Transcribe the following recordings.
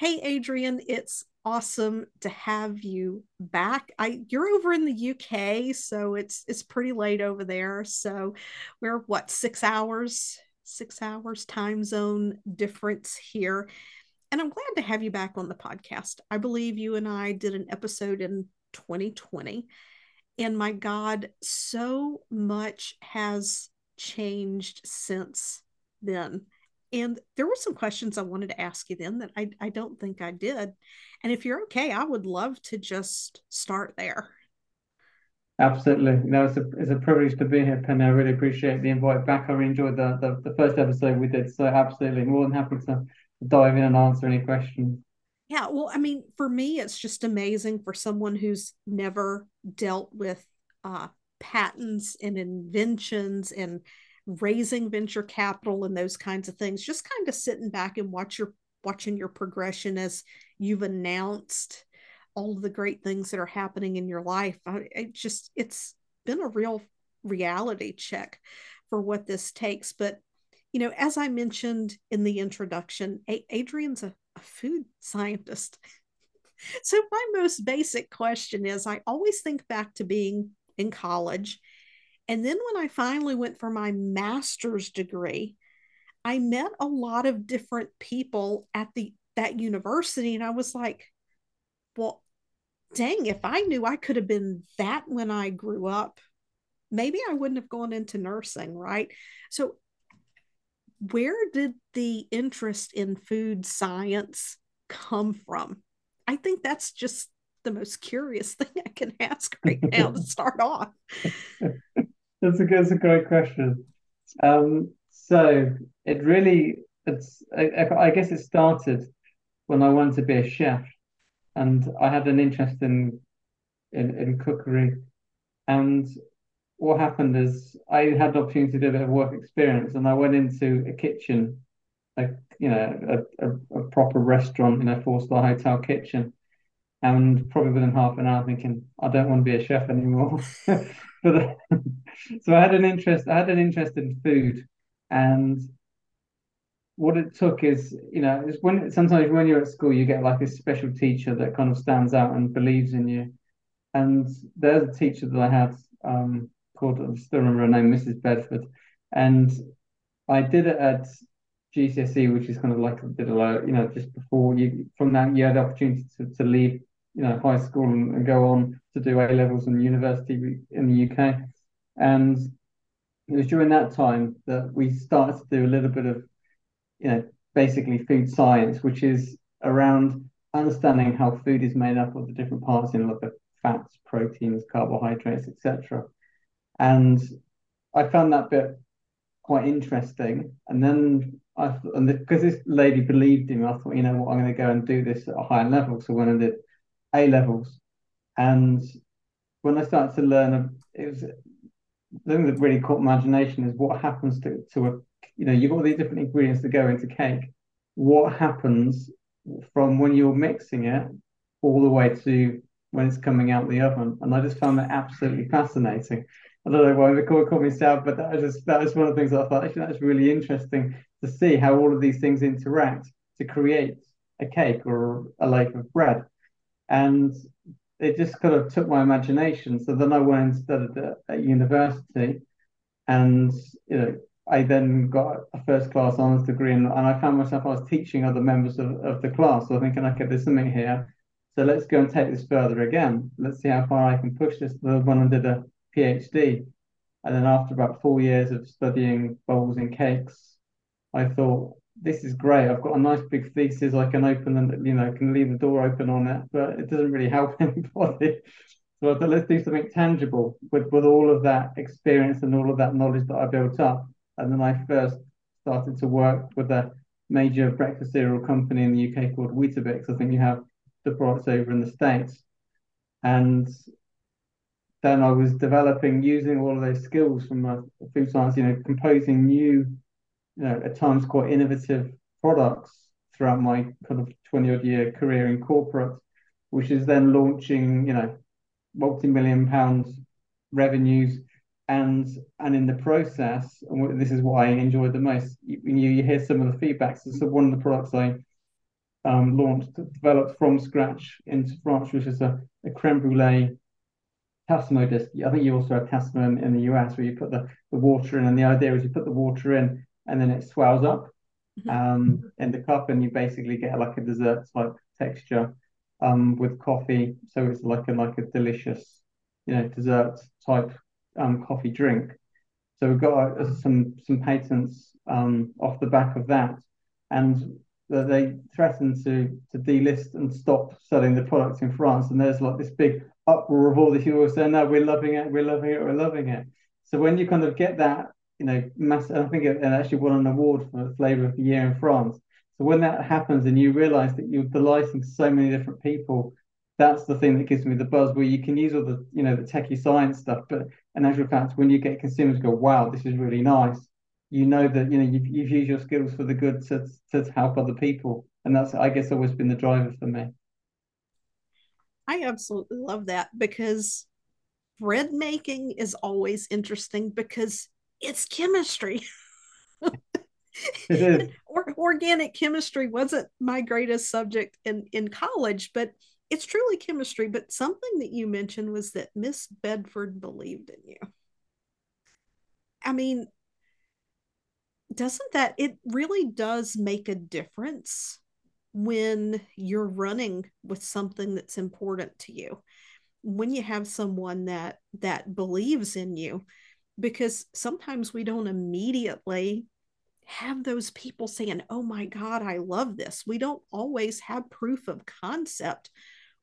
Hey, Adrian, it's awesome to have you back. I you're over in the UK, so it's it's pretty late over there. So we're what, six hours, six hours time zone difference here. And I'm glad to have you back on the podcast. I believe you and I did an episode in 2020. And my God, so much has changed since then. And there were some questions I wanted to ask you then that I, I don't think I did. And if you're okay, I would love to just start there. Absolutely. No, it's a, it's a privilege to be here, Penny. I really appreciate the invite back. I really enjoyed the, the, the first episode we did. So, absolutely, more than happy to dive in and answer any questions. Yeah. Well, I mean, for me, it's just amazing for someone who's never dealt with uh, patents and inventions and raising venture capital and those kinds of things just kind of sitting back and watch your watching your progression as you've announced all of the great things that are happening in your life. I, it just it's been a real reality check for what this takes. But you know as i mentioned in the introduction a- adrian's a, a food scientist. So my most basic question is i always think back to being in college and then when I finally went for my master's degree, I met a lot of different people at the that university and I was like, well, dang, if I knew I could have been that when I grew up, maybe I wouldn't have gone into nursing, right? So where did the interest in food science come from? I think that's just the most curious thing I can ask right now to start off. That's a that's a great question. Um, so it really it's I, I guess it started when I wanted to be a chef, and I had an interest in in, in cookery. And what happened is I had the opportunity to do a bit of work experience, and I went into a kitchen, like you know, a, a, a proper restaurant, you know, four star hotel kitchen, and probably within half an hour thinking I don't want to be a chef anymore. so I had an interest. I had an interest in food, and what it took is, you know, when sometimes when you're at school, you get like a special teacher that kind of stands out and believes in you. And there's a teacher that I had um, called, I still remember her name, Mrs. Bedford, and I did it at GCSE, which is kind of like a bit of you know, just before you from that you had the opportunity to, to leave you know high school and, and go on to do A levels and university in the UK. And it was during that time that we started to do a little bit of, you know, basically food science, which is around understanding how food is made up of the different parts in like the fats, proteins, carbohydrates, etc. And I found that bit quite interesting. And then I and because this lady believed in me, I thought, you know what, I'm going to go and do this at a higher level. So when I did a levels, and when I started to learn, it was the thing that really caught my imagination is what happens to to a you know you've got all these different ingredients that go into cake. What happens from when you're mixing it all the way to when it's coming out the oven? And I just found that absolutely fascinating. I don't know why the call called me sad, but that was just that was one of the things I thought actually that's really interesting to see how all of these things interact to create a cake or a loaf of bread and it just kind of took my imagination. So then I went and studied at, at university, and you know I then got a first class honours degree, and, and I found myself I was teaching other members of, of the class. So thinking, okay, there's something here. So let's go and take this further again. Let's see how far I can push this. When I did a PhD, and then after about four years of studying bowls and cakes, I thought this is great. I've got a nice big thesis. I can open and you know can leave the door open on it, but it doesn't really help anybody. So I thought let's do something tangible with with all of that experience and all of that knowledge that I built up. And then I first started to work with a major breakfast cereal company in the UK called Weetabix. I think you have the products over in the States. And then I was developing using all of those skills from my food science, you know, composing new you know, at times quite innovative products throughout my kind of 20 odd year career in corporate, which is then launching, you know, multi-million pounds revenues and and in the process, and this is what I enjoyed the most. You, you hear some of the feedbacks. So one of the products I um, launched, developed from scratch into France, which is a, a creme brulee Tassimo does. I think you also have Tassimo in, in, the US where you put the, the water in, and the idea is you put the water in and then it swells up mm-hmm. um, in the cup, and you basically get like a dessert type texture um, with coffee. So it's like a like a delicious, you know, dessert type um, coffee drink. So we've got uh, some some patents um, off the back of that, and they threatened to to delist and stop selling the products in France. And there's like this big uproar of all the people saying, "No, we're loving it, we're loving it, we're loving it." So when you kind of get that, you know, mass, I think it, it actually won an award for Flavor of the Year in France. So when that happens and you realise that you're delighting so many different people, that's the thing that gives me the buzz. Where you can use all the, you know, the techie science stuff, but in actual fact, when you get consumers go, "Wow, this is really nice," you know that you know you've, you've used your skills for the good to to help other people, and that's I guess always been the driver for me. I absolutely love that because bread making is always interesting because it's chemistry. Or, organic chemistry wasn't my greatest subject in, in college, but it's truly chemistry. But something that you mentioned was that Miss Bedford believed in you. I mean, doesn't that, it really does make a difference when you're running with something that's important to you when you have someone that that believes in you because sometimes we don't immediately have those people saying oh my god i love this. We don't always have proof of concept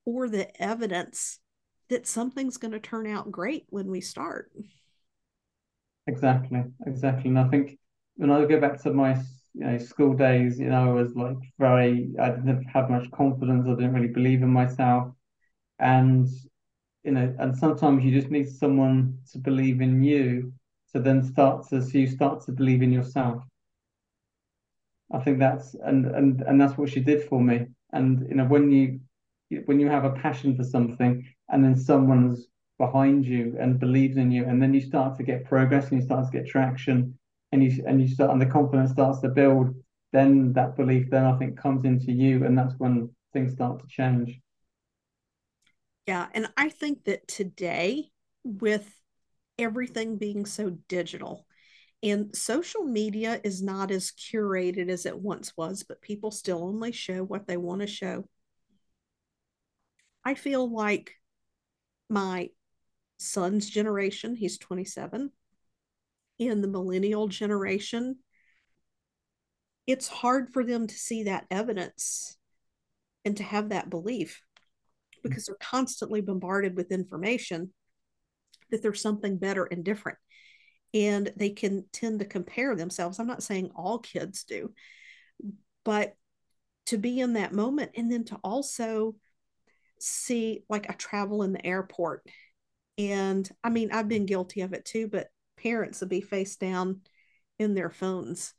or the evidence that something's going to turn out great when we start. Exactly exactly. And i think when i go back to my you know school days you know I was like very I didn't have much confidence. I didn't really believe in myself. And you know and sometimes you just need someone to believe in you to then start to so you start to believe in yourself I think that's and and and that's what she did for me and you know when you when you have a passion for something and then someone's behind you and believes in you and then you start to get progress and you start to get traction and you and you start and the confidence starts to build, then that belief then I think comes into you, and that's when things start to change. Yeah, and I think that today, with everything being so digital, and social media is not as curated as it once was, but people still only show what they want to show. I feel like my son's generation, he's 27, in the millennial generation, it's hard for them to see that evidence and to have that belief Mm-hmm. because they're constantly bombarded with information that there's something better and different. And they can tend to compare themselves. I'm not saying all kids do, but to be in that moment and then to also see like I travel in the airport. And I mean, I've been guilty of it too, but parents will be face down in their phones.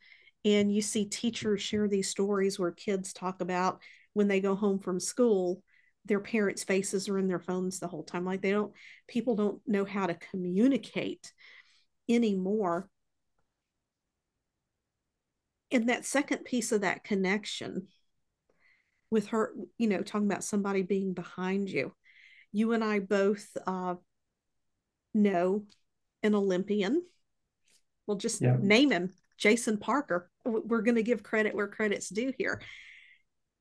And you see teachers share these stories where kids talk about when they go home from school, their parents' faces are in their phones the whole time. Like they don't, people don't know how to communicate anymore. And that second piece of that connection with her, you know, talking about somebody being behind you. You and I both uh, know an Olympian. We'll just yeah. name him Jason Parker. We're going to give credit where credit's due here.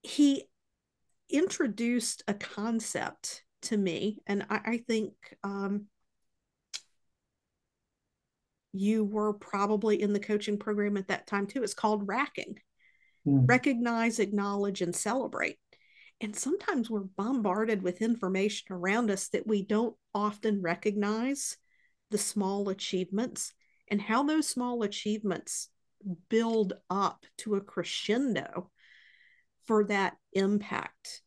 He introduced a concept to me, and I, I think um, you were probably in the coaching program at that time too. It's called racking mm. recognize, acknowledge, and celebrate. And sometimes we're bombarded with information around us that we don't often recognize the small achievements and how those small achievements build up to a crescendo for that impact.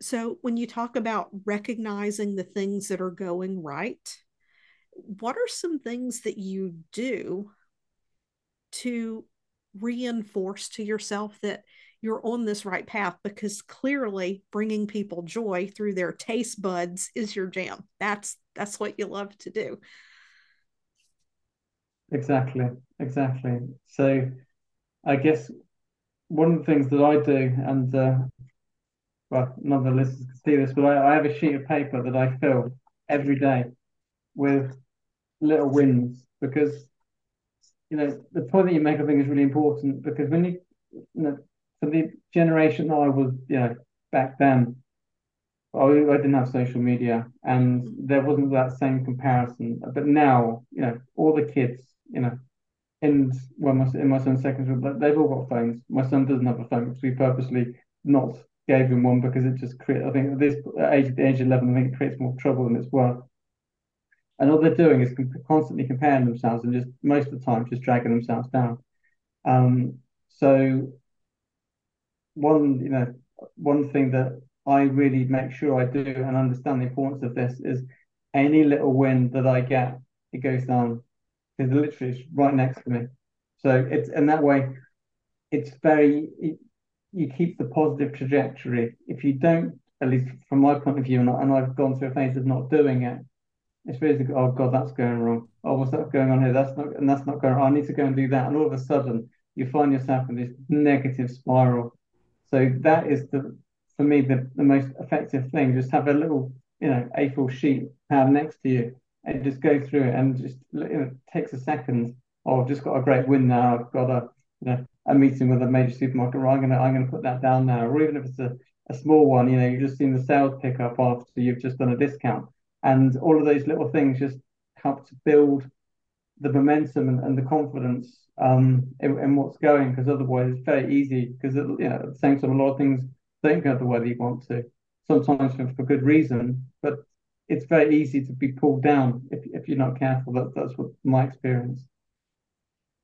So, when you talk about recognizing the things that are going right, what are some things that you do to reinforce to yourself that you're on this right path? Because clearly, bringing people joy through their taste buds is your jam. That's that's what you love to do. Exactly, exactly. So I guess one of the things that I do, and uh, well, none of the listeners can see this, but I, I have a sheet of paper that I fill every day with little wins because you know the point that you make I think is really important because when you, you know for the generation that I was you know back then I, I didn't have social media and there wasn't that same comparison. But now you know all the kids you know in well my, in my son's secondary school they've all got phones. My son doesn't have a phone because we purposely not gave him one because it just creates I think at this age at the age of 11 I think it creates more trouble than it's worth. And all they're doing is constantly comparing themselves and just most of the time just dragging themselves down. Um, so one, you know, one thing that I really make sure I do and understand the importance of this is any little win that I get, it goes down because literally right next to me. So it's and that way, it's very it, you keep the positive trajectory. If you don't, at least from my point of view, and, I, and I've gone through a phase of not doing it, it's basically, oh God, that's going wrong. Oh, what's that going on here? That's not, and that's not going. I need to go and do that. And all of a sudden, you find yourself in this negative spiral. So that is the, for me, the, the most effective thing. Just have a little, you know, A4 sheet pad next to you, and just go through it, and just you know, it takes a second. Oh, I've just got a great win now. I've got a, you know, a meeting with a major supermarket. Right, I'm gonna, I'm gonna put that down now. Or even if it's a, a small one, you know, you've just seen the sales pick up after you've just done a discount and all of those little things just help to build the momentum and, and the confidence um, in, in, what's going. Because otherwise, it's very easy. Because you know, at the same time, a lot of things don't go the way that you want to. Sometimes for, for good reason, but it's very easy to be pulled down if if you're not careful. That that's what my experience.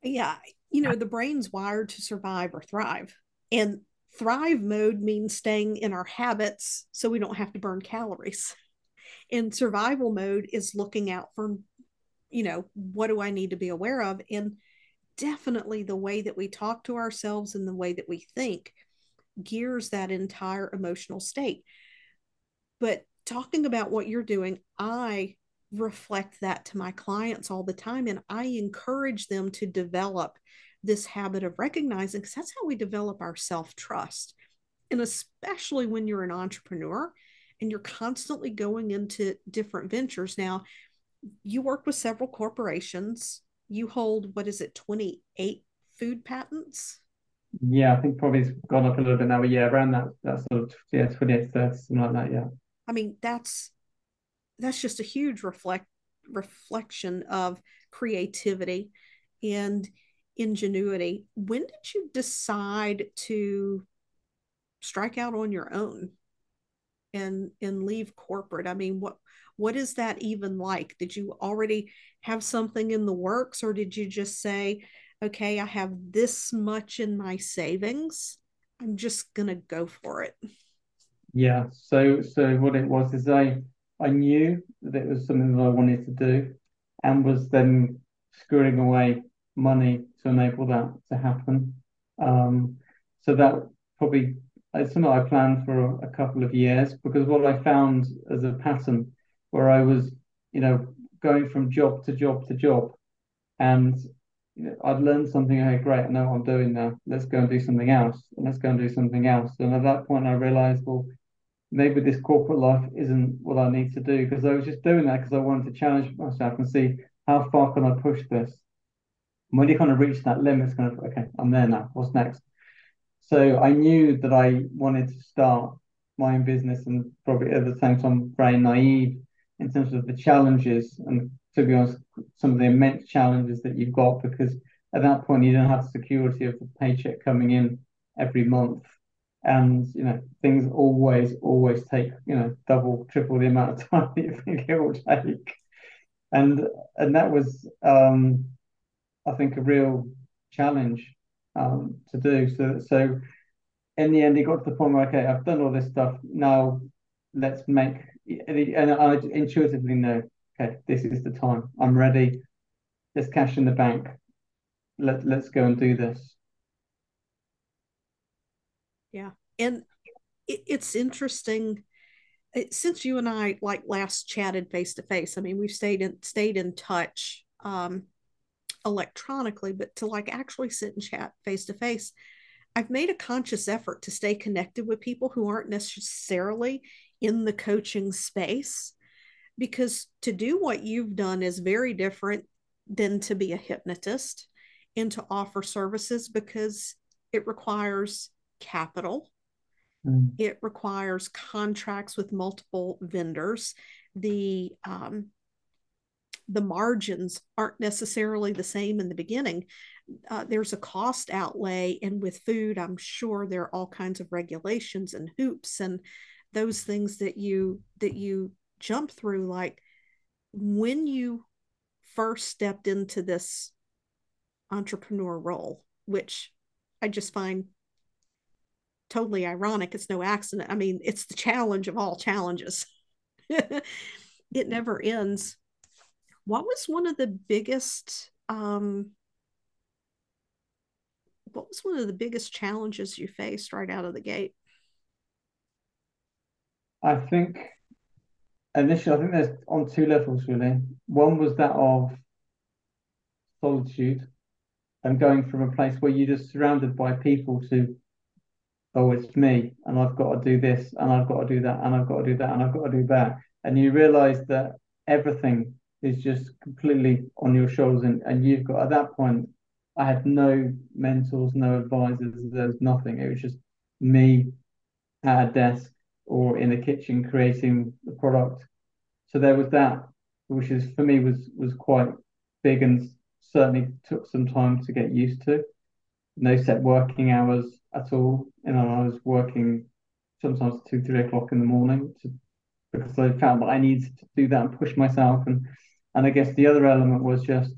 Yeah, you know, the brain's wired to survive or thrive, and thrive mode means staying in our habits so we don't have to burn calories And survival mode is looking out for you know what do i need to be aware of and definitely the way that we talk to ourselves and the way that we think gears that entire emotional state but talking about what you're doing i reflect that to my clients all the time and i encourage them to develop this habit of recognizing because that's how we develop our self-trust and especially when you're an entrepreneur and you're constantly going into different ventures. Now, you work with several corporations. You hold, what is it, 28 food patents? Yeah, I think probably it's gone up a little bit now, but yeah, around that, that sort of, yeah, 28, 30, something like that, yeah. I mean, that's, that's just a huge reflect reflection of creativity and ingenuity. When did you decide to strike out on your own? and and leave corporate i mean what what is that even like did you already have something in the works or did you just say okay i have this much in my savings i'm just going to go for it yeah so so what it was is i i knew that it was something that i wanted to do and was then screwing away money to enable that to happen. Um so that probably it's something I planned for a couple of years because what I found as a pattern where I was, you know, going from job to job to job, and I'd learned something. Okay, great, I know what I'm doing now. Let's go and do something else, and let's go and do something else. And at that point, I realized, well, maybe this corporate life isn't what I need to do because I was just doing that because I wanted to challenge myself and see how far can I push this. And when you kind of reach that limit, it's kind of okay, I'm there now. What's next? So I knew that I wanted to start my own business and probably at the same time very naive in terms of the challenges and to be honest, some of the immense challenges that you've got because at that point you don't have security of the paycheck coming in every month. And you know, things always, always take, you know, double, triple the amount of time that you think it will take. And and that was um I think a real challenge um, to do. So, so in the end, it got to the point where okay, I've done all this stuff. Now let's make and I intuitively know, okay, this is the time. I'm ready. Let's cash in the bank. Let let's go and do this. Yeah, and it, it's interesting since you and I like last chatted face to face. I mean, we've stayed in stayed in touch. Um, electronically, but to like actually sit and chat face to face, I've made a conscious effort to stay connected with people who aren't necessarily in the coaching space because to do what you've done is very different than to be a hypnotist and to offer services because it requires capital. Mm. it requires contracts with multiple vendors. The um, the margins aren't necessarily the same in the beginning. Uh, there's a cost outlay and with food i'm sure there are all kinds of regulations and hoops and those things that you that you jump through like when you first stepped into this entrepreneur role which i just find totally ironic it's no accident. I mean it's the challenge of all challenges. It never ends. What was one of the biggest um what was one of the biggest challenges you faced right out of the gate? I think initially, I think there's on two levels really. One was that of solitude and going from a place where you're just surrounded by people to, oh, it's me, and I've got to do this, and I've got to do that, and I've got to do that, and I've got to do that. And you realize that everything is just completely on your shoulders, and, and you've got at that point I had no mentors, no advisors. There was nothing. It was just me at a desk or in the kitchen creating the product. So there was that, which is for me was was quite big and certainly took some time to get used to. No set working hours at all. Know, I was working sometimes two, three o'clock in the morning to, because I found that I needed to do that and push myself. And and I guess the other element was just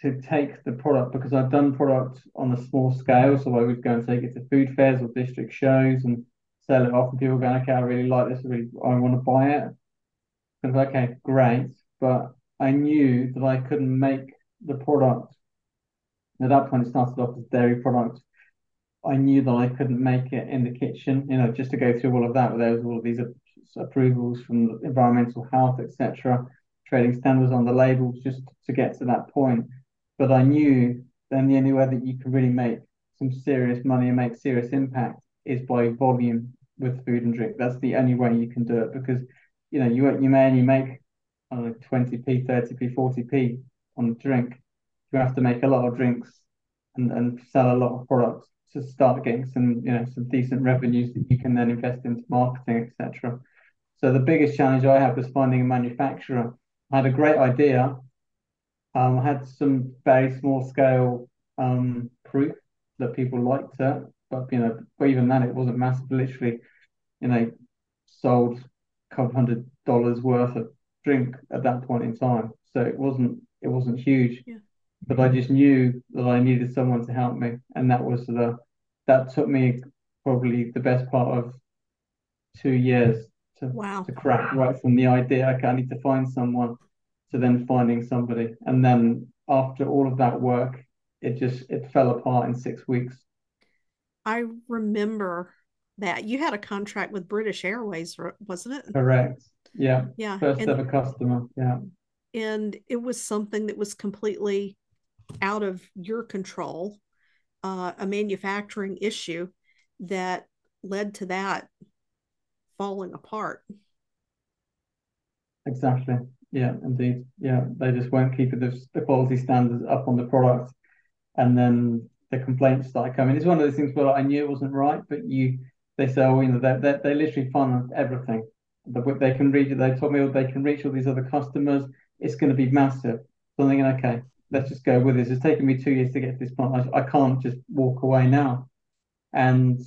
to take the product because I've done product on a small scale. So I would go and take it to food fairs or district shows and sell it off, and people going, "Okay, I really like this. I really, I want to buy it." Okay, great, but I knew that I couldn't make the product. At that point, it started off as dairy product. I knew that I couldn't make it in the kitchen. You know, just to go through all of that, there was all of these approvals from environmental health, etc., trading standards on the labels, just to get to that point. But I knew then the only way that you can really make some serious money and make serious impact is by volume with food and drink. That's the only way you can do it because you know you you may only make I don't know 20p, 30p, 40p on a drink. You have to make a lot of drinks and, and sell a lot of products to start getting some you know some decent revenues that you can then invest into marketing, etc. So the biggest challenge I had was finding a manufacturer. I had a great idea, um, I had some very small scale um, proof that people liked it, but you know, but even then, it wasn't massive. Literally, you know, sold a couple hundred dollars worth of drink at that point in time. So it wasn't it wasn't huge, yeah. but I just knew that I needed someone to help me, and that was the that took me probably the best part of two years to wow. to crack right from the idea. Okay, I need to find someone to then finding somebody. And then after all of that work, it just it fell apart in six weeks. I remember that you had a contract with British Airways, wasn't it? Correct. Yeah. Yeah. First and, ever customer. Yeah. And it was something that was completely out of your control, uh, a manufacturing issue that led to that falling apart. Exactly. Yeah, indeed. Yeah, they just weren't keeping the, the quality standards up on the product, and then the complaints started coming. It's one of those things where I knew it wasn't right, but you they say, oh, you know, they they, they literally fund everything. They can reach. It. They told me oh, they can reach all these other customers. It's going to be massive. So I'm thinking, okay, let's just go with this. It's taken me two years to get to this point. I, I can't just walk away now. And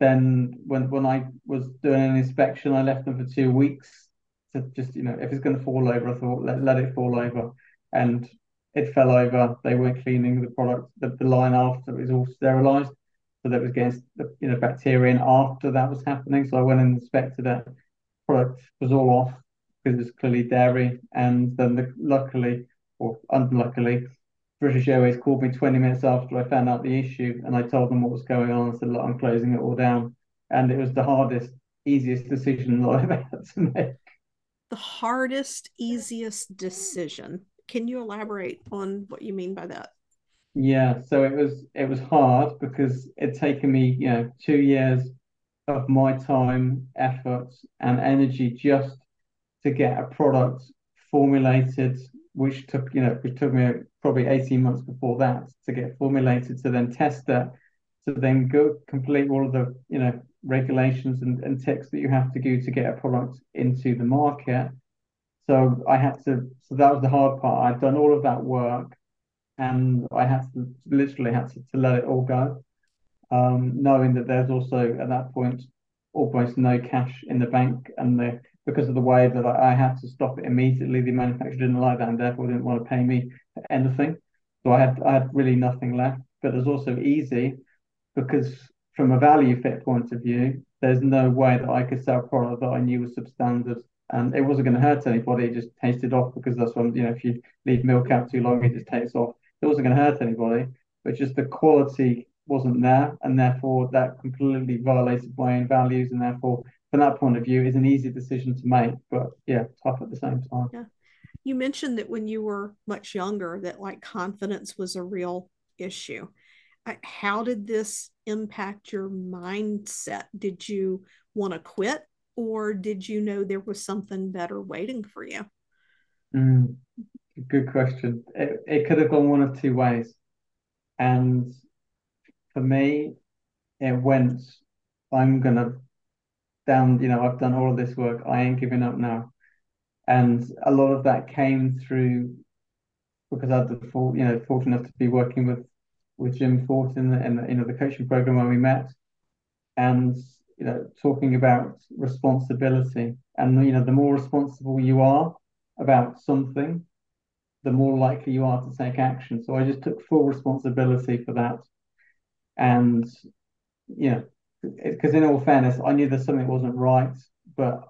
then when when I was doing an inspection, I left them for two weeks to just you know if it's going to fall over, I thought let, let it fall over, and it fell over. They weren't cleaning the product, the, the line after it was all sterilised, so that was getting the you know bacteria in after that was happening. So I went and inspected it. Product was all off because it was clearly dairy, and then the, luckily or unluckily. British Airways called me 20 minutes after I found out the issue, and I told them what was going on. I said, "Look, I'm closing it all down," and it was the hardest, easiest decision that I've had to make the hardest, easiest decision. Can you elaborate on what you mean by that? Yeah, so it was it was hard because it'd taken me, you know, two years of my time, efforts, and energy just to get a product formulated, which took, you know, which took me probably 18 months before that to get formulated, to then test it, to then go complete all of the, you know, regulations and, and ticks that you have to do to get a product into the market. So I had to, so that was the hard part. I'd done all of that work and I had to literally had to, to let it all go, um, knowing that there's also at that point almost no cash in the bank, and the because of the way that I, I had to stop it immediately, the manufacturer didn't like that and therefore didn't want to pay me anything. So I had I had really nothing left. But it was also easy because from a value fit point of view, there's no way that I could sell a product that I knew was substandard and it wasn't going to hurt anybody. It just tasted off because that's when you know if you leave milk out too long, it just tastes off it wasn't going to hurt anybody, but just the quality wasn't there, and therefore that completely violated my own values, and therefore from that point of view, is an easy decision to make, but yeah, tough at the same time. Yeah. You mentioned that when you were much younger, that like confidence was a real issue. How did this impact your mindset? Did you want to quit, or did you know there was something better waiting for you? Mm. Good question. It, it could have gone one of two ways. And for me, it went, I'm gonna down, you know, I've done all of this work. I ain't giving up now. And a lot of that came through because I had the full, you know, fortunate enough to be working with with Jim Fortin in the, in the you know the coaching program when we met, and you know talking about responsibility and you know the more responsible you are about something, the more likely you are to take action. So I just took full responsibility for that. And, you know, because in all fairness, I knew that something wasn't right, but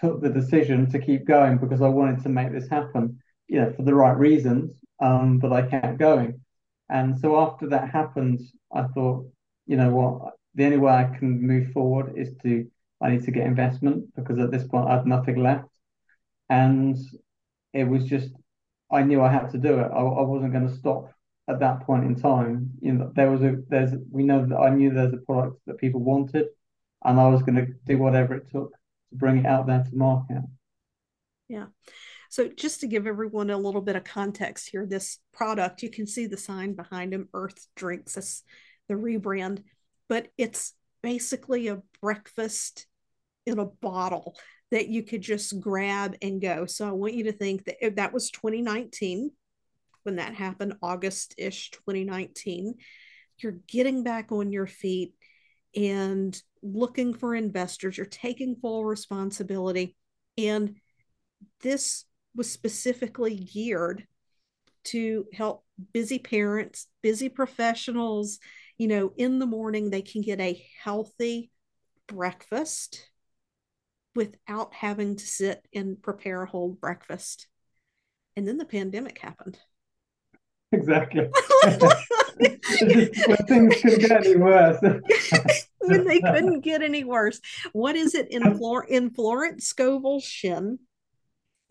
took the decision to keep going because I wanted to make this happen, you know, for the right reasons. Um, but I kept going. And so after that happened, I thought, you know what, the only way I can move forward is to, I need to get investment because at this point I had nothing left. And it was just I knew I had to do it. I, I wasn't going to stop at that point in time. You know, there was a there's we know that I knew there's a product that people wanted, and I was going to do whatever it took to bring it out there to market. Yeah. So just to give everyone a little bit of context here, this product you can see the sign behind him, Earth'd Drinks, this the rebrand, but it's basically a breakfast in a bottle that you could just grab and go. So I want you to think that that was 2019 when that happened, August ish 2019. You're getting back on your feet and looking for investors. You're taking full responsibility. And this was specifically geared to help busy parents, busy professionals. You know, in the morning, they can get a healthy breakfast without having to sit and prepare a whole breakfast. And then the pandemic happened. Exactly. when things couldn't get any worse. when they couldn't get any worse. What is it in, Flor- in Florence Scovel Shinn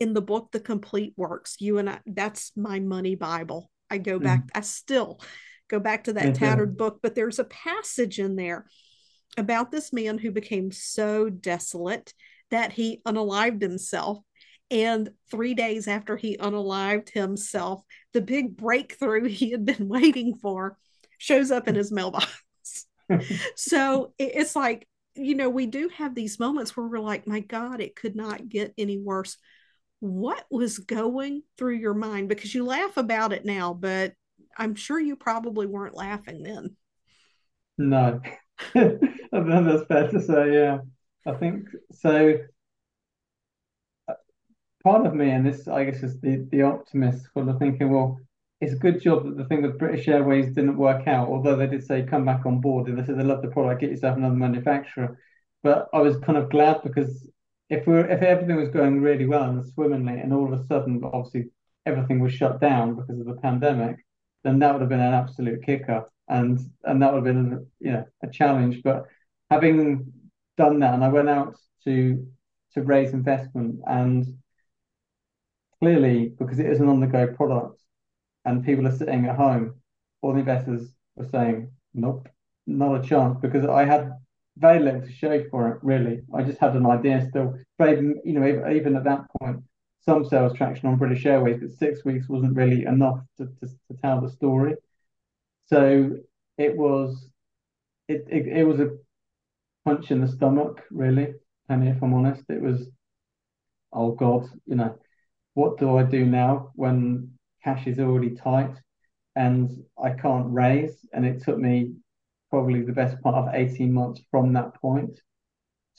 in the book The Complete Works? You and I, that's my money Bible. I go back, mm. I still go back to that mm-hmm. tattered book, but there's a passage in there about this man who became so desolate that he unalived himself. And three days after he unalived himself, the big breakthrough he had been waiting for shows up in his mailbox. so it's like, you know, we do have these moments where we're like, my God, it could not get any worse. What was going through your mind? Because you laugh about it now, but I'm sure you probably weren't laughing then. No, that's fair to say. Yeah. I think so. Uh, part of me, and this I guess is the the optimist, sort of thinking, well, it's a good job that the thing with British Airways didn't work out. Although they did say come back on board, and they said they love the product, get yourself another manufacturer. But I was kind of glad because if we if everything was going really well and swimmingly, and all of a sudden, obviously, everything was shut down because of the pandemic, then that would have been an absolute kicker, and and that would have been you know a challenge. But having done that, and I went out to to raise investment, and clearly because it is an on the go product, and people are sitting at home, all the investors were saying, nope, not a chance, because I had very little to show for it, really. I just had an idea still. Even, you know, even at that point, some sales traction on British Airways, but six weeks wasn't really enough to, to, to tell the story. So it was it, it it was a punch in the stomach, really. And if I'm honest, it was, oh God, you know, what do I do now when cash is already tight and I can't raise? And it took me probably the best part of 18 months from that point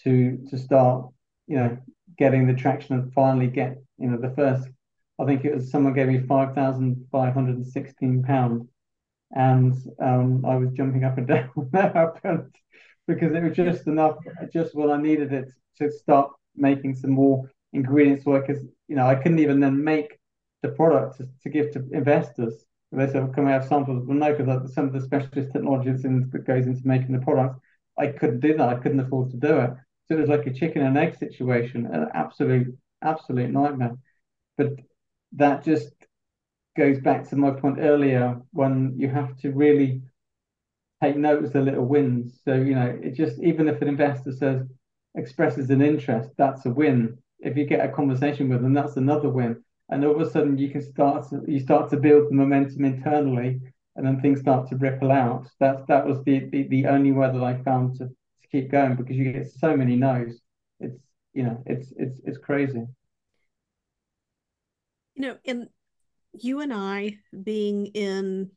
to to start, you know, getting the traction and finally get, you know, the first, I think it was someone gave me five thousand five hundred and um, I was jumping up and down when that happened because it was just enough, just when I needed it to start making some more ingredients work. Because you know, I couldn't even then make the product to, to give to investors. They said, "Can we have samples?" Well, no, because some of the specialist technologies in, that goes into making the product, I couldn't do that. I couldn't afford to do it. So it was like a chicken and egg situation, an absolute, absolute nightmare. But that just goes back to my point earlier when you have to really take note of the little wins. So, you know, it just, even if an investor says, expresses an interest, that's a win. If you get a conversation with them, that's another win. And all of a sudden you can start to, you start to build the momentum internally and then things start to ripple out. That's, that was the, the, the only way that I found to, to keep going because you get so many no's. It's, you know, it's, it's, it's crazy. You know, in you and I being in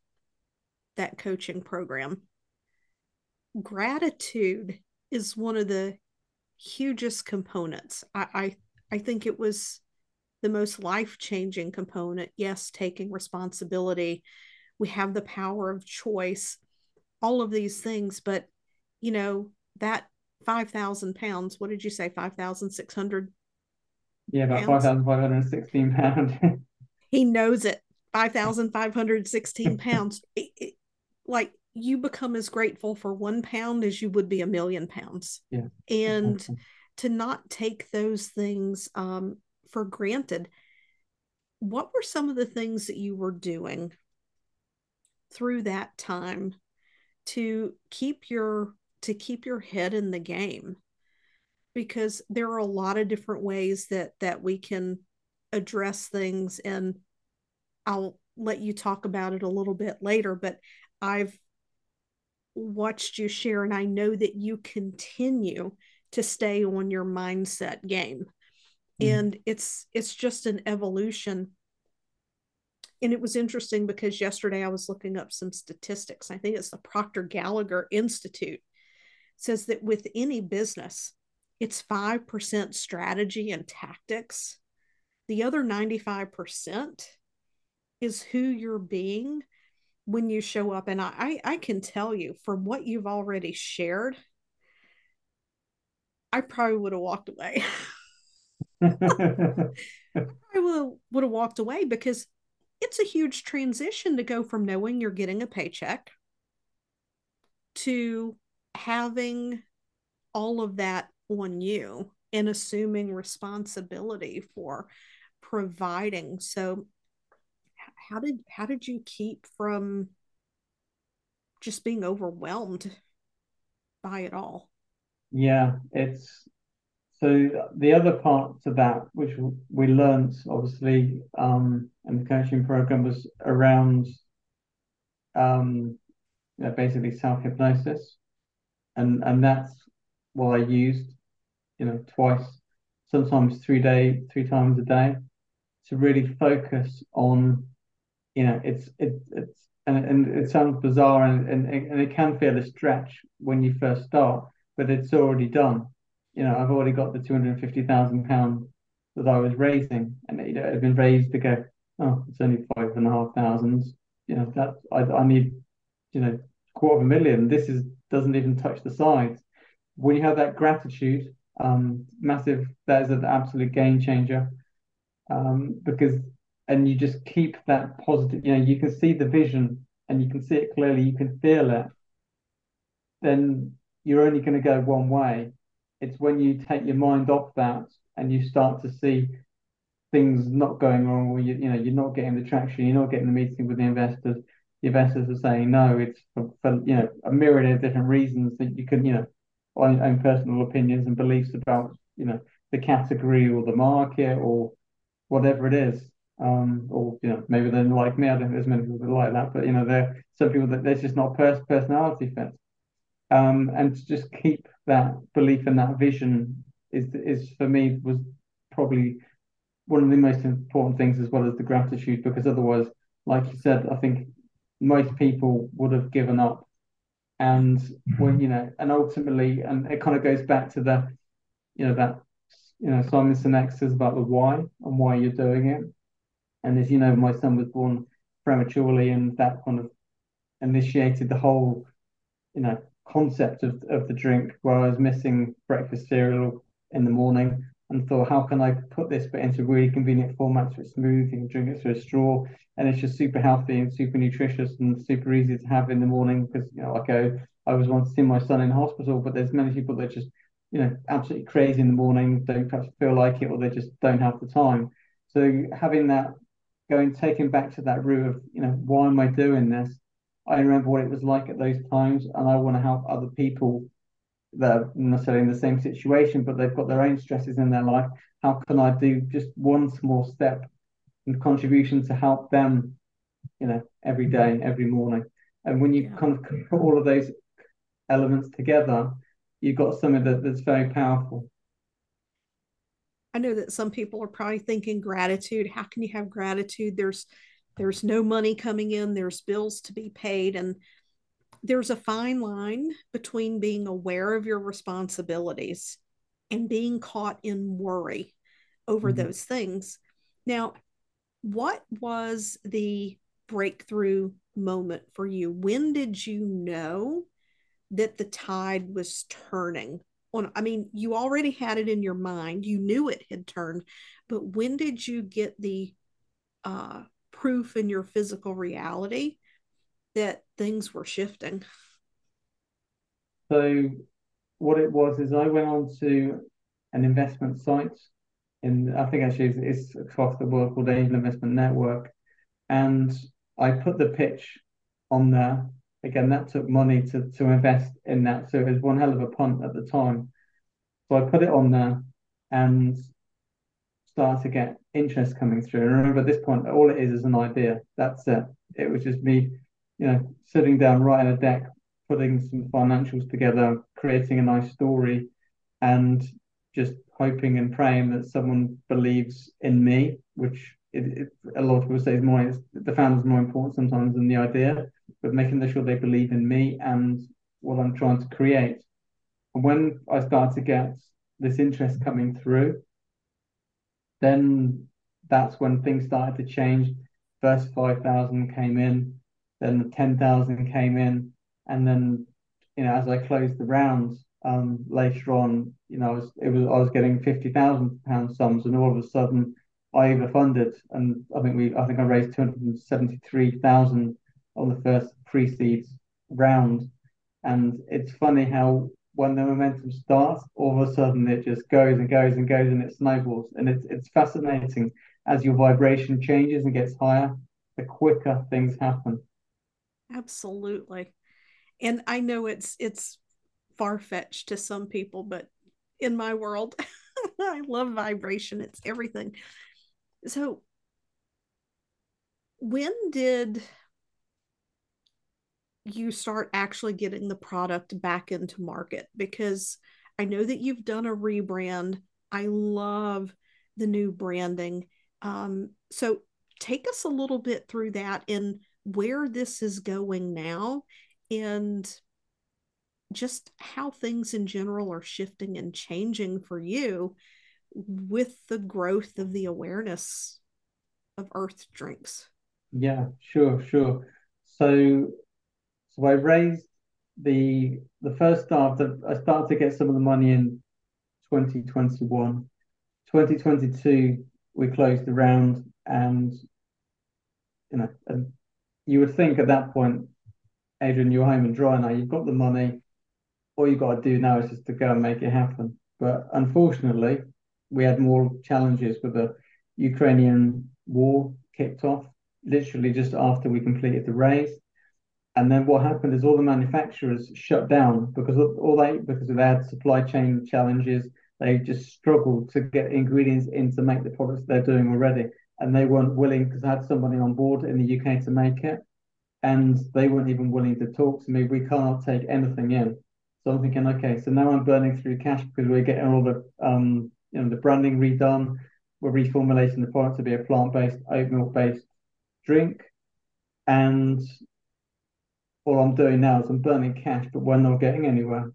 that coaching program, gratitude is one of the hugest components. I, I, I think it was the most life changing component. Yes, taking responsibility. We have the power of choice, all of these things. But, you know, that 5,000 pounds, what did you say? 5,600? Yeah, about 5,516 pounds. he knows it 5,516 pounds. It, it, like you become as grateful for one pound as you would be a million pounds. Yeah. And to not take those things um, for granted. What were some of the things that you were doing through that time to keep your to keep your head in the game? Because there are a lot of different ways that that we can address things and I'll let you talk about it a little bit later, but I've watched you share and I know that you continue to stay on your mindset game. Mm. And it's it's just an evolution. And it was interesting because yesterday I was looking up some statistics. I think it's the Proctor Gallagher Institute it says that with any business, it's 5% strategy and tactics. The other 95% is who you're being when you show up. And I, I can tell you from what you've already shared, I probably would have walked away. I would would have walked away because it's a huge transition to go from knowing you're getting a paycheck to having all of that on you and assuming responsibility for providing. So how did how did you keep from just being overwhelmed by it all? Yeah, it's so the other part to that, which we learned obviously um, in the coaching program, was around um, you know, basically self hypnosis, and and that's what I used, you know, twice, sometimes three day, three times a day, to really focus on you know, it's it, it's and, and it sounds bizarre and, and and it can feel a stretch when you first start, but it's already done. You know, I've already got the two hundred and fifty thousand pounds that I was raising, and you know, it had been raised to go. Oh, it's only five and a half thousand. You know, that I I need, you know, quarter of a million. This is doesn't even touch the sides. When you have that gratitude, um, massive. That is an absolute game changer. Um, because and you just keep that positive, you know, you can see the vision and you can see it clearly, you can feel it, then you're only going to go one way. It's when you take your mind off that and you start to see things not going wrong, or you, you know, you're not getting the traction, you're not getting the meeting with the investors, investors are saying no. It's for, for you know a myriad of different reasons that you can you know own, own personal opinions and beliefs about you know the category or the market or whatever it is. Um, or you know maybe they're like me. I don't think there's many people that like that, but you know there some people that there's just not pers- personality fit. Um, and to just keep that belief and that vision is is for me was probably one of the most important things as well as the gratitude because otherwise, like you said, I think most people would have given up. And mm-hmm. when you know, and ultimately, and it kind of goes back to the, you know, that you know, Simon Sinek says about the why and why you're doing it. And as you know, my son was born prematurely, and that kind of initiated the whole, you know, concept of, of the drink where I was missing breakfast cereal in the morning and thought, how can I put this bit into really convenient formats for smooth? You can drink it through a straw, and it's just super healthy and super nutritious and super easy to have in the morning. Because you know, like I, I was once seeing my son in hospital, but there's many people that just, you know, absolutely crazy in the morning, don't perhaps feel like it, or they just don't have the time. So having that, going taking back to that root of, you know, why am I doing this? I remember what it was like at those times, and I want to help other people that are necessarily in the same situation, but they've got their own stresses in their life. How can I do just one small step and contribution to help them, you know, every day, every morning? And when you yeah. kind of put all of those elements together, you've got something that, that's very powerful. I know that some people are probably thinking gratitude. How can you have gratitude? There's there's no money coming in, there's bills to be paid. And there's a fine line between being aware of your responsibilities and being caught in worry over mm-hmm. those things. Now, what was the breakthrough moment for you? When did you know that the tide was turning? On, I mean, you already had it in your mind, you knew it had turned, but when did you get the uh, proof in your physical reality that things were shifting. So, what it was is I went on to an investment site, in I think actually it's, it's across the world called Angel Investment Network, and I put the pitch on there. Again, that took money to to invest in that, so it was one hell of a punt at the time. So I put it on there, and started to get interest coming through. And remember, at this point, all it is is an idea. That's it. It was just me you know, sitting down, writing a deck, putting some financials together, creating a nice story, and just hoping and praying that someone believes in me, which it, it, a lot of people say is more the founder's more important sometimes than the idea, but making sure they believe in me and what I'm trying to create. And when I started to get this interest coming through, then that's when things started to change. First 5,000 came in, then the 10,000 came in. And then, you know, as I closed the rounds um, later on, you know, I was, it was, I was getting 50,000 pound sums and all of a sudden I overfunded. And I think we, I think I raised 273,000 on the first pre-seed round. And it's funny how when the momentum starts, all of a sudden it just goes and goes and goes and it snowballs. And it's it's fascinating as your vibration changes and gets higher, the quicker things happen. Absolutely. And I know it's it's far-fetched to some people, but in my world, I love vibration. It's everything. So when did you start actually getting the product back into market? Because I know that you've done a rebrand. I love the new branding. Um, so take us a little bit through that and where this is going now and just how things in general are shifting and changing for you with the growth of the awareness of Earth'd Drinks. Yeah sure sure. So so i raised the the first start i started to get some of the money in 2021 2022 we closed the round and you know you would think at that point, Adrian, you're home and dry now. You've got the money. All you've got to do now is just to go and make it happen. But unfortunately, we had more challenges with the Ukrainian war kicked off literally just after we completed the raise. And then what happened is all the manufacturers shut down because of all they because they had supply chain challenges. They just struggled to get ingredients in to make the products they're doing already, and they weren't willing because I had somebody on board in the UK to make it, and they weren't even willing to talk to me. We can't take anything in. So I'm thinking, okay, so now I'm burning through cash because we're getting all the um, you know, the branding redone. We're reformulating the product to be a plant-based, oat milk-based drink, and all I'm doing now is I'm burning cash, but we're not getting anywhere.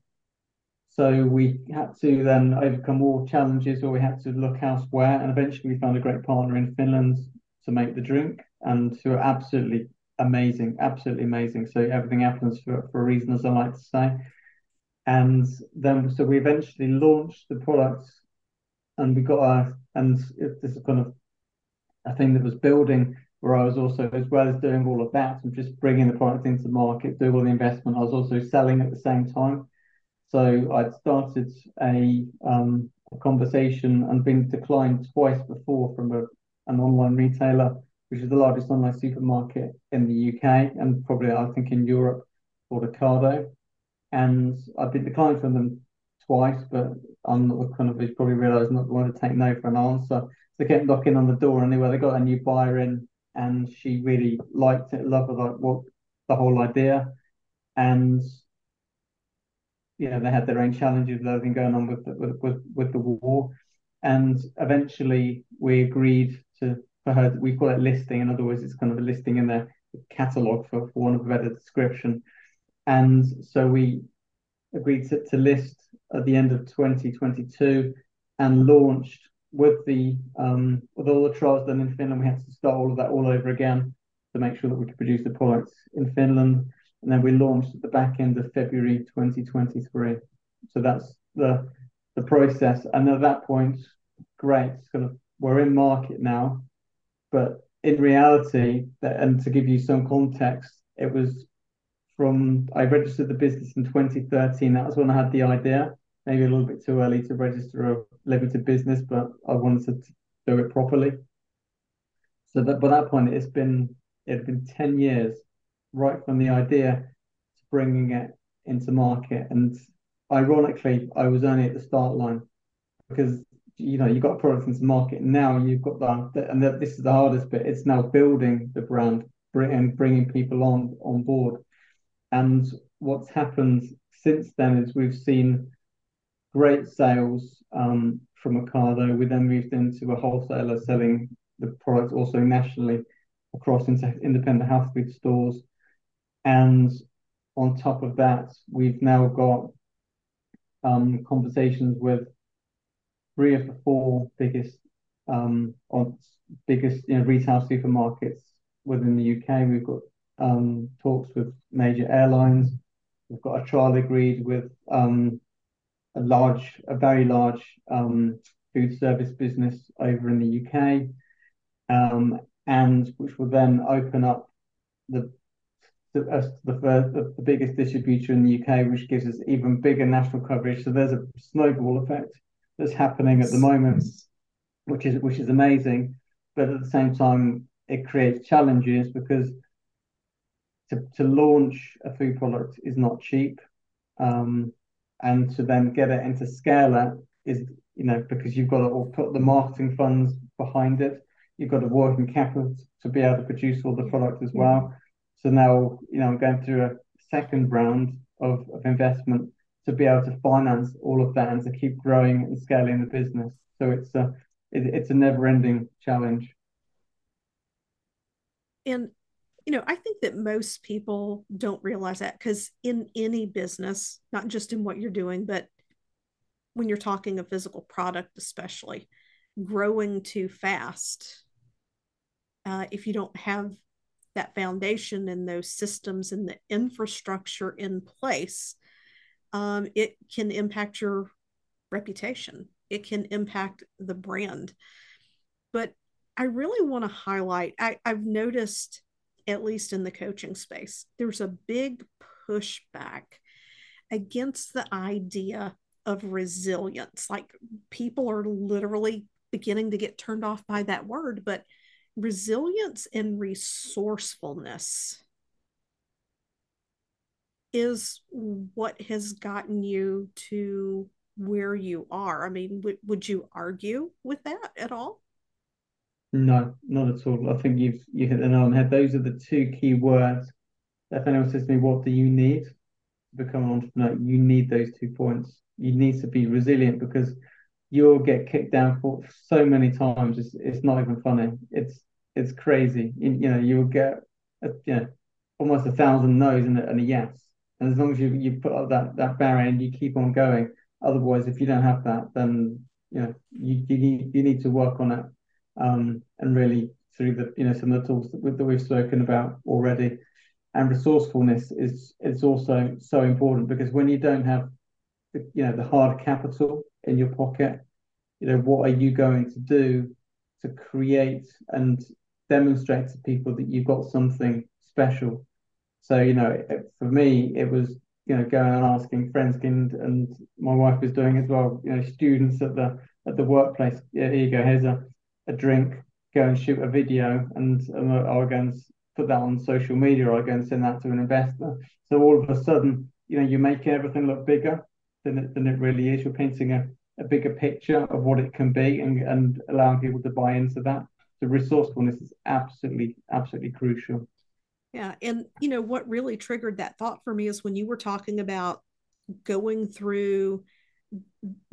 So we had to then overcome all challenges, or we had to look elsewhere, and eventually we found a great partner in Finland to make the drink, and who are absolutely amazing, absolutely amazing. So everything happens for, for a reason, as I like to say. And then, so we eventually launched the product, and we got our and this is kind of a thing that was building where I was also, as well as doing all of that and just bringing the product into the market, doing all the investment, I was also selling at the same time. So I'd started a, um, a conversation and been declined twice before from a, an online retailer, which is the largest online supermarket in the UK and probably I think in Europe called Ocado and I've been declined from them twice, but I'm not kind of you probably realise not want to take no for an answer. So they kept knocking on the door, anyway, they got a new buyer in, and she really liked it, loved it, like what the whole idea, and you know they had their own challenges with been going on with the, with, with with the war, and eventually we agreed to for her we call it listing. In other words, it's kind of a listing in their catalogue for, for one of a better description and so we agreed to, to list at the end of 2022 and launched with the um, with all the trials done in Finland. We had to start all of that all over again to make sure that we could produce the products in Finland. And then we launched at the back end of February 2023. So that's the the process. And at that point, great, kind of we're in market now. But in reality, and to give you some context, it was from I registered the business in 2013. That was when I had the idea. Maybe a little bit too early to register a limited business, but I wanted to do it properly. So that by that point, it's been it had been 10 years right from the idea to bringing it into market. And ironically, I was only at the start line because you know you got products into market now you've got that and this is the hardest bit it's now building the brand and bringing people on on board and what's happened since then is we've seen great sales um, from Ocado. We then moved into a wholesaler selling the product also nationally across independent health food stores. And on top of that, we've now got um, conversations with three of the four biggest um, biggest you know, retail supermarkets within the UK. We've got um, talks with major airlines. We've got a trial agreed with um, a large, a very large um, food service business over in the UK, um, and which will then open up the the, uh, the, first, the biggest distributor in the UK, which gives us even bigger national coverage. So there's a snowball effect that's happening at the moment, which is which is amazing. But at the same time, it creates challenges because to, to launch a food product is not cheap. Um, and to then get it into scale is you know, because you've got to put the marketing funds behind it. You've got a working capital to be able to produce all the product as well. So now, you know, I'm going through a second round of, of investment to be able to finance all of that and to keep growing and scaling the business. So it's a it, it's a never ending challenge. And you know, I think that most people don't realize that because in any business, not just in what you're doing, but when you're talking a physical product, especially growing too fast, uh, if you don't have that foundation and those systems and the infrastructure in place, um, it can impact your reputation. It can impact the brand. But I really want to highlight, I, I've noticed at least in the coaching space, there's a big pushback against the idea of resilience. Like people are literally beginning to get turned off by that word, but resilience and resourcefulness is what has gotten you to where you are. I mean, w- would you argue with that at all? No, not at all. I think you've you hit the nail on the head. Those are the two key words. If anyone says to me, "What do you need to become an entrepreneur?" You need those two points. You need to be resilient because you'll get kicked down for so many times. It's it's not even funny. It's it's crazy. You, you know, you'll get a, you know almost a thousand no's and a, and a yes. And as long as you you put up that that barrier and you keep on going, otherwise, if you don't have that, then you know you you need you need to work on it um, and really through the you know some of the tools that, we, that we've spoken about already. And resourcefulness is is also so important because when you don't have you know the hard capital in your pocket, you know what are you going to do to create and demonstrate to people that you've got something special. So you know for me it was you know going and asking friends and and my wife was doing as well. You know students at the at the workplace. Yeah, here you go. Here's a a drink, go and shoot a video, and, I'll go and put that on social media, or I'll go and send that to an investor. So all of a sudden, you know, you're making everything look bigger than it, than it really is. You're painting a, a bigger picture of what it can be and, and allowing people to buy into that. The resourcefulness is absolutely, absolutely crucial. Yeah. And, you know, what really triggered that thought for me is when you were talking about going through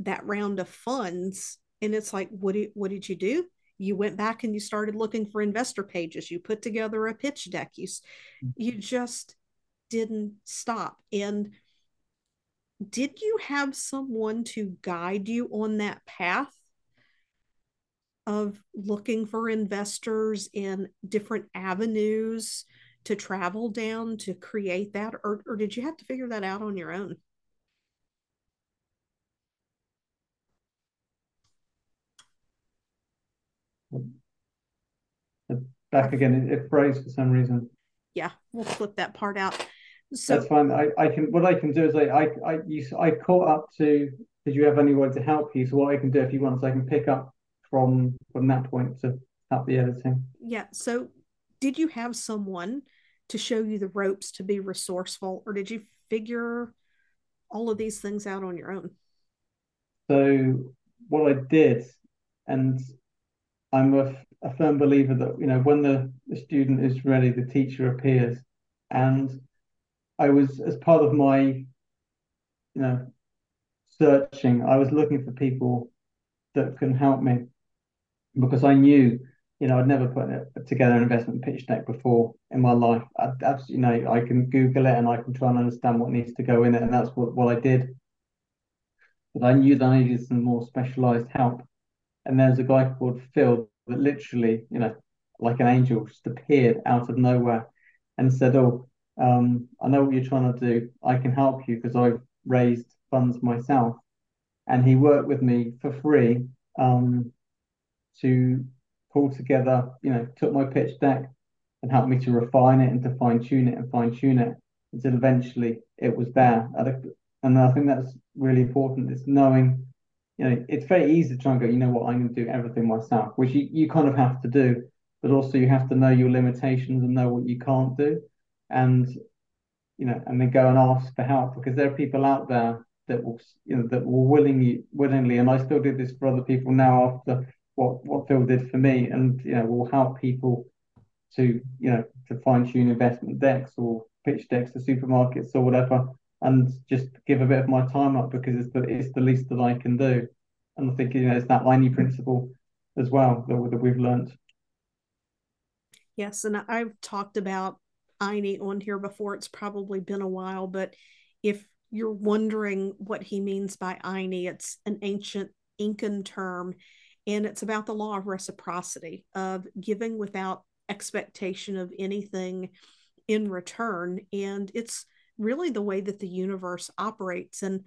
that round of funds and it's like what did what did you do you went back and you started looking for investor pages you put together a pitch deck you mm-hmm. you just didn't stop and did you have someone to guide you on that path of looking for investors in different avenues to travel down to create that or, or did you have to figure that out on your own back again. It, it froze for some reason. Yeah, we'll flip that part out. So that's fine. I, I can what I can do is I I I you I caught up to did you have anyone to help you? So what I can do if you want is I can pick up from from that point to help the editing. Yeah. So did you have someone to show you the ropes to be resourceful, or did you figure all of these things out on your own? So what I did, and I'm a, a firm believer that you know when the, the student is ready, the teacher appears, and I was as part of my you know searching, I was looking for people that can help me because I knew you know I'd never put together an investment pitch deck before in my life. I, absolutely, you know I can Google it and I can try and understand what needs to go in it, and that's what what I did. But I knew that I needed some more specialized help and there's a guy called Phil that literally, you know, like an angel, just appeared out of nowhere and said, "Oh, um, I know what you're trying to do. I can help you because I've raised funds myself." And he worked with me for free um, to pull together, you know, took my pitch deck and helped me to refine it and to fine tune it and fine tune it until eventually it was there. And I think that's really important. Is knowing you know, it's very easy to try and go, you know what, I'm going to do everything myself, which you, you kind of have to do, but also you have to know your limitations and know what you can't do. And, you know, and then go and ask for help because there are people out there that will, you know, that will willingly, willingly, and I still do this for other people now after what, what Phil did for me and, you know, will help people to, you know, to fine tune investment decks or pitch decks to supermarkets or whatever and just give a bit of my time up because it's the it's the least that I can do. And I think you know it's that Ayni principle as well that, that we've learned. Yes, and I've talked about Ayni on here before. It's probably been a while, but if you're wondering what he means by Ayni, it's an ancient Incan term, and it's about the law of reciprocity of giving without expectation of anything in return. And it's really the way that the universe operates. And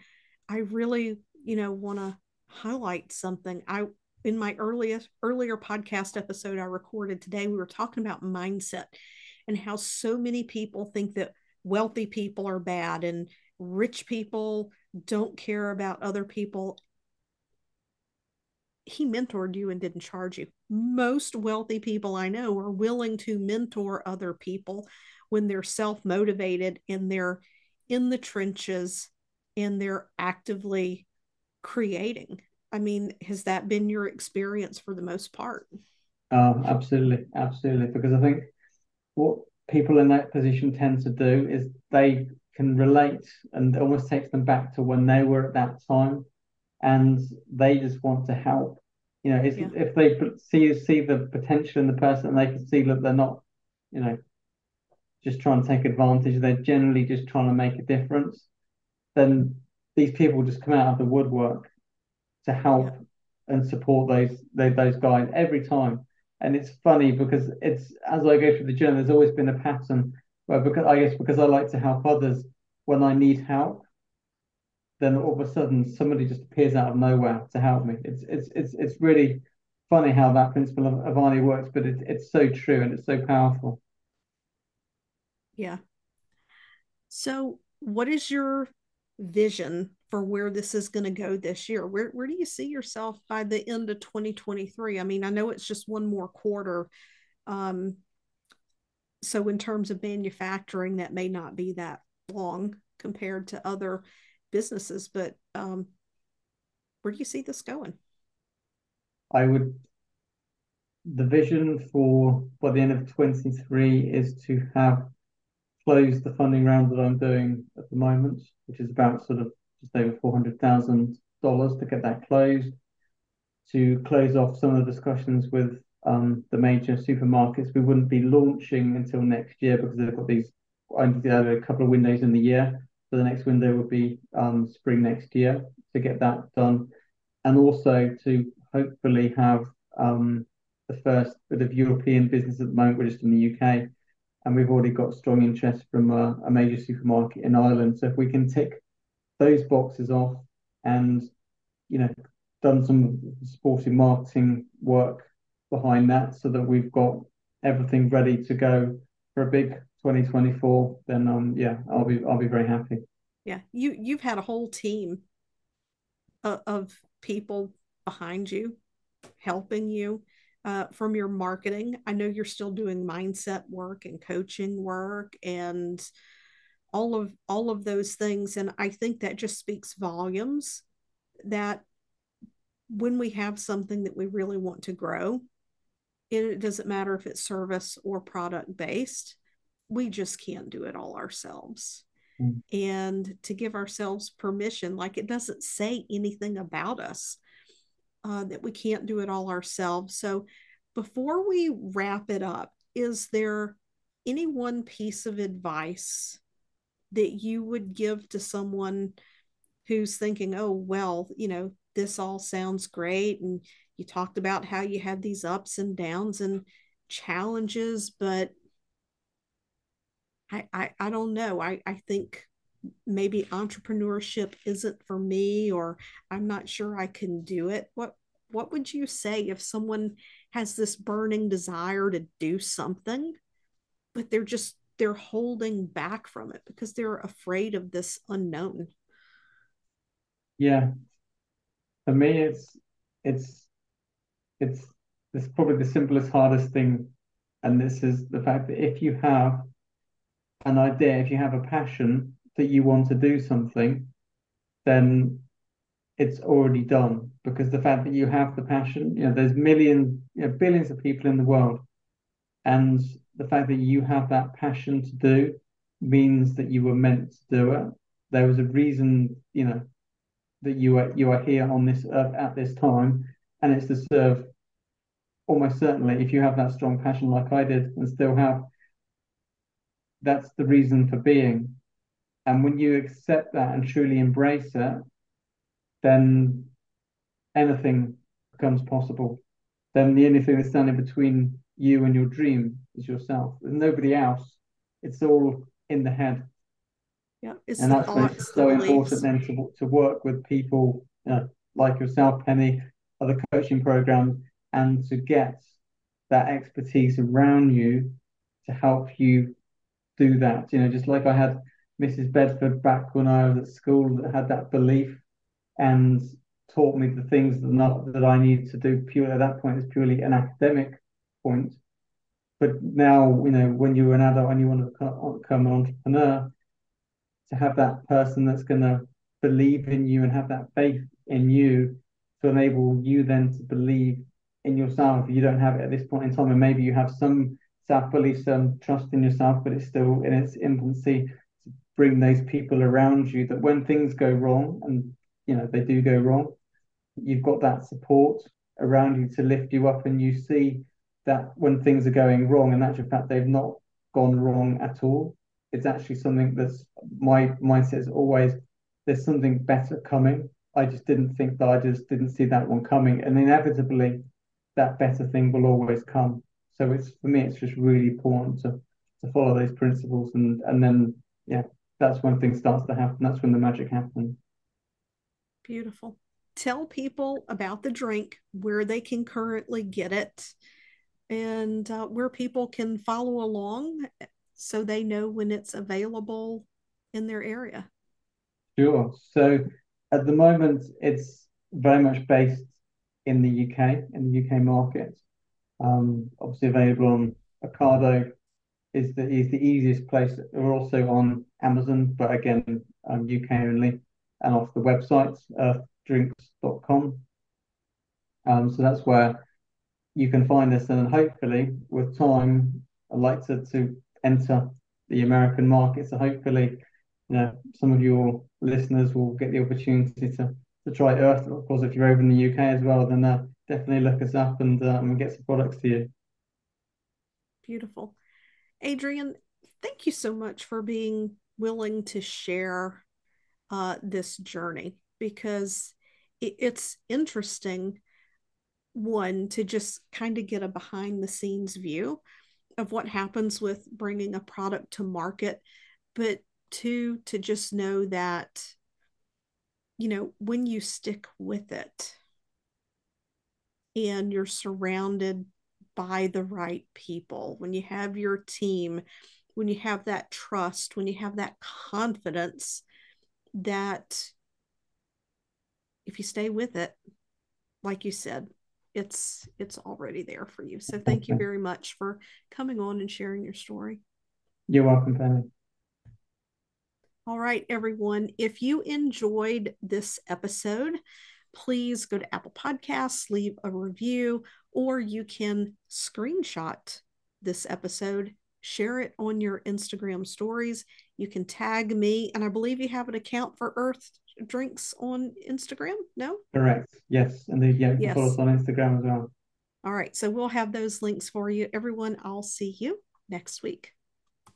I really, you know, want to highlight something. I in my earliest earlier podcast episode I recorded today, we were talking about mindset and how so many people think that wealthy people are bad and rich people don't care about other people. He mentored you and didn't charge you. Most wealthy people I know are willing to mentor other people when they're self motivated and they're in the trenches and they're actively creating. I mean, has that been your experience for the most part? Oh, absolutely, absolutely. Because I think what people in that position tend to do is they can relate and almost takes them back to when they were at that time and they just want to help. You know, yeah. if they see see the potential in the person and they can see that they're not, you know, just trying to take advantage, they're generally just trying to make a difference, then these people just come out of the woodwork to help yeah. and support those, those those guys every time. And it's funny because it's as I go through the journey, there's always been a pattern where because I guess because I like to help others when I need help, then all of a sudden somebody just appears out of nowhere to help me. It's it's it's it's really funny how that principle of Ayni works, but it's it's so true and it's so powerful. Yeah. So, what is your vision for where this is going to go this year? Where where do you see yourself by the end of 2023? I mean, I know it's just one more quarter. Um, so in terms of manufacturing, that may not be that long compared to other businesses, but um, where do you see this going? I would. The vision for by the end of 23 is to have closed the funding round that I'm doing at the moment, which is about sort of just over $400,000 to get that closed, to close off some of the discussions with um, the major supermarkets. We wouldn't be launching until next year because they've got these a couple of windows in the year. So the next window would be um, spring next year to get that done, and also to hopefully have um, the first bit of European business at the moment. We're just in the UK, and we've already got strong interest from a, major supermarket in Ireland. So if we can tick those boxes off, and you know, done some supporting marketing work behind that, so that we've got everything ready to go for a big 2024, then um yeah, I'll be I'll be very happy. Yeah, you you've had a whole team of, of people behind you helping you uh, from your marketing. I know you're still doing mindset work and coaching work and all of all of those things and I think that just speaks volumes that when we have something that we really want to grow, it doesn't matter if it's service or product based we just can't do it all ourselves. Mm. And to give ourselves permission, like it doesn't say anything about us uh, that we can't do it all ourselves. So before we wrap it up, is there any one piece of advice that you would give to someone who's thinking, oh, well, you know, this all sounds great. And you talked about how you had these ups and downs and challenges, but I, I, I don't know. I, I think maybe entrepreneurship isn't for me or I'm not sure I can do it. What what would you say if someone has this burning desire to do something, but they're just they're holding back from it because they're afraid of this unknown? Yeah. For me it's it's it's it's probably the simplest, hardest thing. And this is the fact that if you have an idea, if you have a passion that you want to do something, then it's already done because the fact that you have the passion, you know, there's millions, you know, billions of people in the world, and the fact that you have that passion to do means that you were meant to do it. There was a reason, you know, that you are you are here on this earth at this time, and it's to serve. Almost certainly, if you have that strong passion like I did and still have, that's the reason for being. And when you accept that and truly embrace it, then anything becomes possible. Then the only thing that's standing between you and your dream is yourself. There's nobody else. It's all in the head. Yeah, and that's why it's so important then to, to work with people you know, like yourself, Penny, other coaching programs, and to get that expertise around you to help you do that. You know, just like I had Mrs. Bedford back when I was at school that had that belief and taught me the things that not that I needed to do purely at that point is purely an academic point. But now, you know, when you're an adult and you want to become an entrepreneur, to have that person that's going to believe in you and have that faith in you to enable you then to believe in yourself. You don't have it at this point in time, and maybe you have some self belief, some trust in yourself, but it's still in its infancy bring those people around you that when things go wrong, and you know they do go wrong, you've got that support around you to lift you up, and you see that when things are going wrong, and actual fact they've not gone wrong at all. It's actually something that's my mindset is always there's something better coming. I just didn't think that I just didn't see that one coming. And inevitably that better thing will always come. So it's for me it's just really important to to follow those principles and and then yeah, that's when things starts to happen. That's when the magic happens. Beautiful. Tell people about the drink, where they can currently get it, and uh, where people can follow along so they know when it's available in their area. Sure. So at the moment, it's very much based in the UK, in the UK market. Um, obviously available on Ocado is the is the easiest place. We're also on Amazon, but again, um, UK only, and off the website earthdrinks.com. Um, so that's where you can find us, and hopefully, with time, I'd like to to enter the American market. So hopefully, you know, some of your listeners will get the opportunity to to try Earth'd. Of course, if you're over in the UK as well, then uh, definitely look us up and and get some products to you. Beautiful, Adrian. Thank you so much for being willing to share uh, this journey because it, it's interesting. One to just kind of get a behind the scenes view of what happens with bringing a product to market, but two to just know that you know when you stick with it and you're surrounded by the right people when you have your team when you have that trust when you have that confidence that if you stay with it like you said it's it's already there for you. So thank you very much for coming on and sharing your story. You're welcome penny all right, everyone. If you enjoyed this episode, please go to Apple Podcasts, leave a review, or you can screenshot this episode, share it on your Instagram stories. You can tag me, and I believe you have an account for Earth'd Drinks on Instagram. No? Correct. Yes. And then, yeah, yes. follow us on Instagram as well. All right. So we'll have those links for you. Everyone, I'll see you next week.